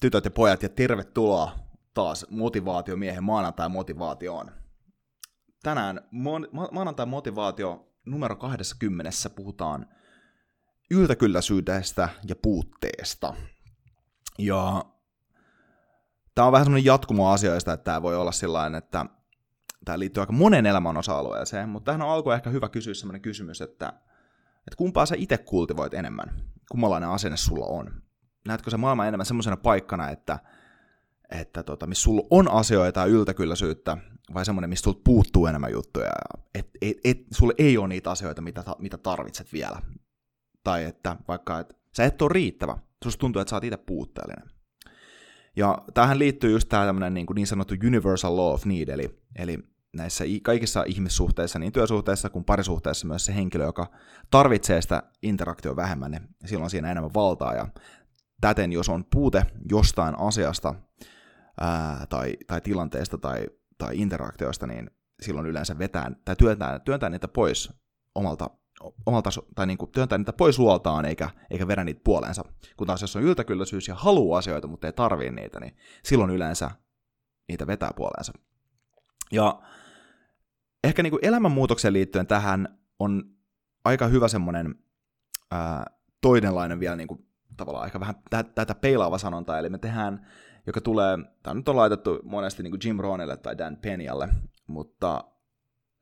tytöt ja pojat ja tervetuloa taas motivaatiomiehen maanantai-motivaatioon. Tänään ma- maanantai-motivaatio numero 20 puhutaan yltäkylläisyydestä ja puutteesta. Ja tämä on vähän semmoinen jatkumo asioista, että tämä voi olla sellainen, että tämä liittyy aika monen elämän osa-alueeseen, mutta tähän on alkuun ehkä hyvä kysyä semmoinen kysymys, että, että kumpaa sä itse kultivoit enemmän? Kummalainen asenne sulla on? Näetkö se maailman enemmän semmoisena paikkana, että että tota, missä sulla on asioita ja yltäkylläisyyttä, vai semmoinen, missä sulta puuttuu enemmän juttuja, että et, et, sulle ei ole niitä asioita, mitä, mitä tarvitset vielä. Tai että vaikka, että sä et ole riittävä, susta tuntuu, että sä oot itse puutteellinen. Ja tähän liittyy just tämä tämmöinen niin, niin sanottu universal law of need, eli, eli näissä kaikissa ihmissuhteissa, niin työsuhteissa kuin parisuhteissa myös se henkilö, joka tarvitsee sitä interaktion vähemmän, niin silloin siinä enemmän valtaa, ja täten jos on puute jostain asiasta, ää, tai, tai tilanteesta tai, tai interaktioista, niin silloin yleensä vetää tai työntää, työntää niitä pois omalta, omalta tai niin kuin työntää niitä pois luoltaan eikä, eikä vedä niitä puoleensa. Kun taas jos on yltäkylläisyys ja haluaa asioita, mutta ei tarvii niitä, niin silloin yleensä niitä vetää puoleensa. Ja ehkä niin kuin elämänmuutokseen liittyen tähän on aika hyvä semmoinen toinenlainen vielä niin kuin, tavallaan aika vähän tätä peilaava sanonta, eli me tehdään joka tulee, tämä nyt on laitettu monesti niin kuin Jim Rohnille tai Dan Penyalle, mutta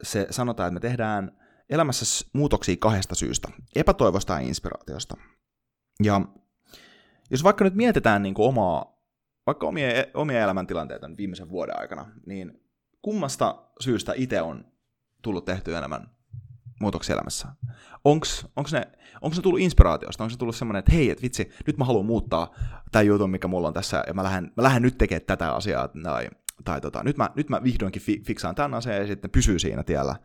se sanotaan, että me tehdään elämässä muutoksia kahdesta syystä, epätoivosta ja inspiraatiosta. Ja jos vaikka nyt mietitään niin kuin omaa, vaikka omia, omia elämäntilanteita viimeisen vuoden aikana, niin kummasta syystä itse on tullut tehty enemmän muutoksia elämässä? Onks, onks, ne, onks ne tullut inspiraatiosta? Onko se tullut semmoinen, että hei, et vitsi, nyt mä haluan muuttaa tämän jutun, mikä mulla on tässä, ja mä lähden, mä lähden nyt tekemään tätä asiaa, tai, tai tota, nyt, mä, nyt mä vihdoinkin fi, fiksaan tämän asian, ja sitten pysyy siinä tiellä.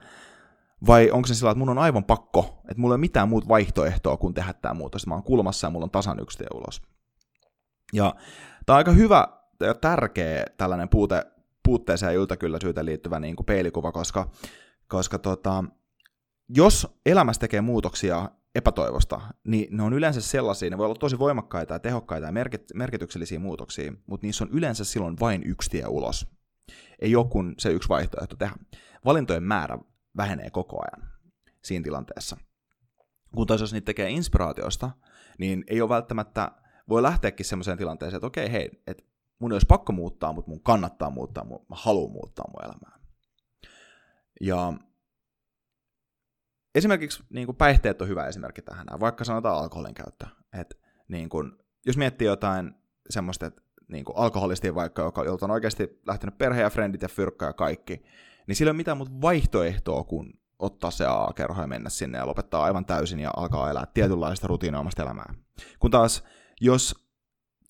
Vai onko se sillä, että mun on aivan pakko, että mulla ei ole mitään muuta vaihtoehtoa kuin tehdä tämä muutos. Mä oon kulmassa ja mulla on tasan yksi tie ulos. Ja tämä on aika hyvä ja tärkeä tällainen puute, puutteeseen ja yltäkylläisyyteen liittyvä niin kuin peilikuva, koska, koska tota, jos elämässä tekee muutoksia epätoivosta, niin ne on yleensä sellaisia, ne voi olla tosi voimakkaita ja tehokkaita ja merkityksellisiä muutoksia, mutta niissä on yleensä silloin vain yksi tie ulos. Ei ole kuin se yksi vaihtoehto tehdä. Valintojen määrä vähenee koko ajan siinä tilanteessa. Kun taas jos niitä tekee inspiraatiosta, niin ei ole välttämättä, voi lähteäkin semmoiseen tilanteeseen, että okei, hei, että mun ei olisi pakko muuttaa, mutta mun kannattaa muuttaa, mä haluan muuttaa mun elämää. Ja esimerkiksi niin kuin päihteet on hyvä esimerkki tähän, vaikka sanotaan alkoholin käyttö. Et, niin kuin, jos miettii jotain semmoista, että niin kuin alkoholistia vaikka, joka, jolta on oikeasti lähtenyt perhe ja frendit ja fyrkka ja kaikki, niin sillä ei ole mitään muuta vaihtoehtoa kuin ottaa se AA-kerho ja mennä sinne ja lopettaa aivan täysin ja alkaa elää tietynlaista rutiinoimasta elämää. Kun taas, jos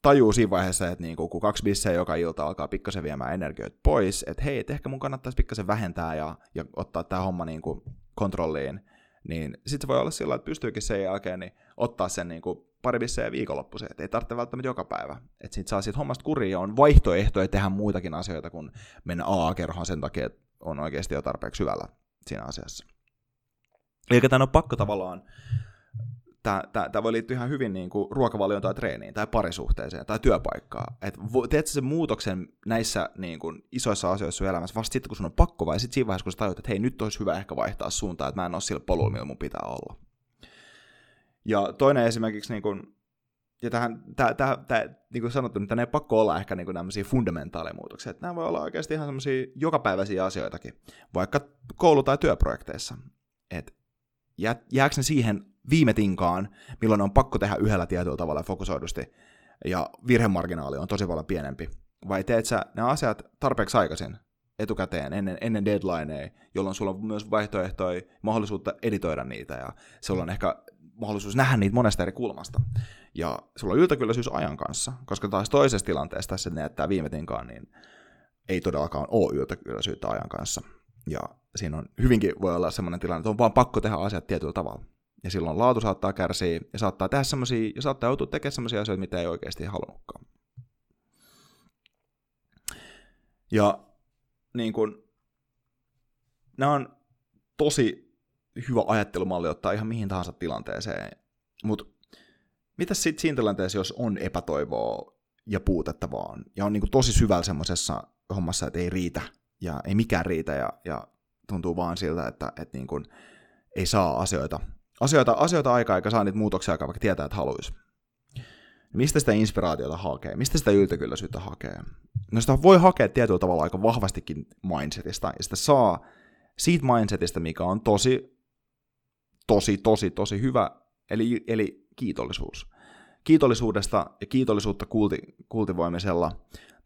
tajuu siinä vaiheessa, että niin kun kaksi bissejä joka ilta alkaa pikkasen viemään energioita pois, että hei, että ehkä mun kannattaisi pikkasen vähentää ja, ja ottaa tämä homma niin kuin kontrolliin, niin sitten voi olla sillä, että pystyykin sen jälkeen niin ottaa sen niin kuin pari bissejä viikonloppuiseen, että ei tarvitse välttämättä joka päivä. Että sitten saa siitä hommasta kuriin ja on vaihtoehtoja tehdä muitakin asioita kuin mennä AA-kerhoon sen takia, että on oikeasti jo tarpeeksi hyvällä siinä asiassa. Eikä tämä ole pakko tavallaan, tämä voi liittyä ihan hyvin niin kuin ruokavalioon tai treeniin tai parisuhteeseen tai työpaikkaan. Et teet sen muutoksen näissä niin kuin, isoissa asioissa sun elämässä vasta sitten, kun sun on pakko, vai sitten siinä vaiheessa, kun sä tajut, että hei, nyt olisi hyvä ehkä vaihtaa suuntaa, että mä en ole sillä polulla, millä mun pitää olla. Ja toinen esimerkiksi, niin kuin, ja tähän, tää, tää, tää, niin kuin sanottu, niin tänne ei pakko olla ehkä niin kuin tämmöisiä fundamentaalimuutoksia. Että nämä voi olla oikeasti ihan semmoisia jokapäiväisiä asioitakin, vaikka koulu- tai työprojekteissa. Et jää, jääkö ne siihen viime tinkaan, milloin on pakko tehdä yhdellä tietyllä tavalla fokusoidusti, ja virhemarginaali on tosi paljon pienempi. Vai teet sä ne asiat tarpeeksi aikaisin, etukäteen, ennen, ennen deadlineja, jolloin sulla on myös vaihtoehtoja, mahdollisuutta editoida niitä, ja sulla on ehkä mahdollisuus nähdä niitä monesta eri kulmasta. Ja sulla on yltäkylläisyys ajan kanssa, koska taas toisessa tilanteessa tässä ne jättää viime tinkaan, niin ei todellakaan ole yltäkylläisyyttä ajan kanssa. Ja siinä on hyvinkin voi olla sellainen tilanne, että on vaan pakko tehdä asiat tietyllä tavalla. Ja silloin laatu saattaa kärsiä ja saattaa tehdä semmoisia, ja saattaa joutua tekemään semmoisia asioita, mitä ei oikeasti halunnutkaan. Ja niin kun, nämä on tosi hyvä ajattelumalli ottaa ihan mihin tahansa tilanteeseen. Mutta mitä sitten siinä tilanteessa, jos on epätoivoa ja puutetta vaan, ja on niin kuin tosi syvällä semmoisessa hommassa, että ei riitä, ja ei mikään riitä, ja, ja tuntuu vaan siltä, että, että niin kuin ei saa asioita, asioita, asioita aikaa, eikä saa niitä muutoksia aikaa, vaikka tietää, että haluaisi. Mistä sitä inspiraatiota hakee? Mistä sitä yltäkylläisyyttä hakee? No sitä voi hakea tietyllä tavalla aika vahvastikin mindsetista, ja sitä saa siitä mindsetistä, mikä on tosi, tosi, tosi, tosi hyvä, eli, eli kiitollisuus. Kiitollisuudesta ja kiitollisuutta kulti, kultivoimisella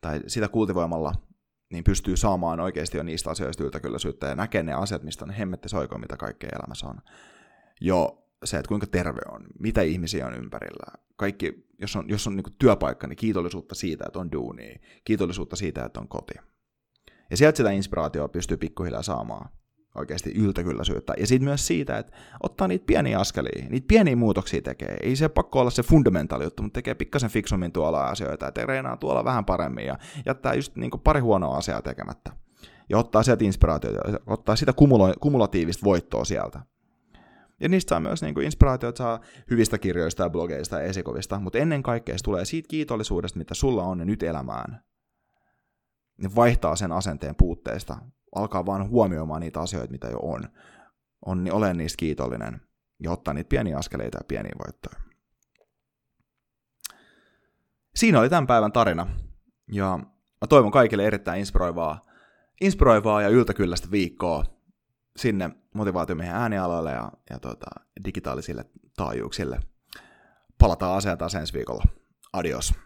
tai sitä kultivoimalla niin pystyy saamaan oikeasti jo niistä asioista yltäkylläisyyttä ja näkee ne asiat, mistä on hemmetti soikoa, mitä kaikkea elämässä on. Jo se, että kuinka terve on, mitä ihmisiä on ympärillä. Kaikki, jos on, jos on niin työpaikka, niin kiitollisuutta siitä, että on duuni, kiitollisuutta siitä, että on koti. Ja sieltä sitä inspiraatioa pystyy pikkuhiljaa saamaan oikeasti yltäkylläisyyttä. Ja sitten myös siitä, että ottaa niitä pieniä askelia, niitä pieniä muutoksia tekee. Ei se pakko olla se fundamentaali juttu, mutta tekee pikkasen fiksummin tuolla asioita ja treenaa tuolla vähän paremmin ja jättää just niin pari huonoa asiaa tekemättä. Ja ottaa sieltä inspiraatiota, ottaa sitä kumulatiivista voittoa sieltä. Ja niistä saa myös niin inspiraatiota saa hyvistä kirjoista ja blogeista ja esikuvista, mutta ennen kaikkea se tulee siitä kiitollisuudesta, mitä sulla on nyt elämään. Ne vaihtaa sen asenteen puutteesta alkaa vaan huomioimaan niitä asioita, mitä jo on. on niin olen niistä kiitollinen ja ottaa niitä pieniä askeleita ja pieniä voittoja. Siinä oli tämän päivän tarina. Ja mä toivon kaikille erittäin inspiroivaa, inspiroivaa ja yltäkylläistä viikkoa sinne motivaatiomiehen äänialoille ja, ja tota, digitaalisille taajuuksille. Palataan asiaan taas ensi viikolla. Adios.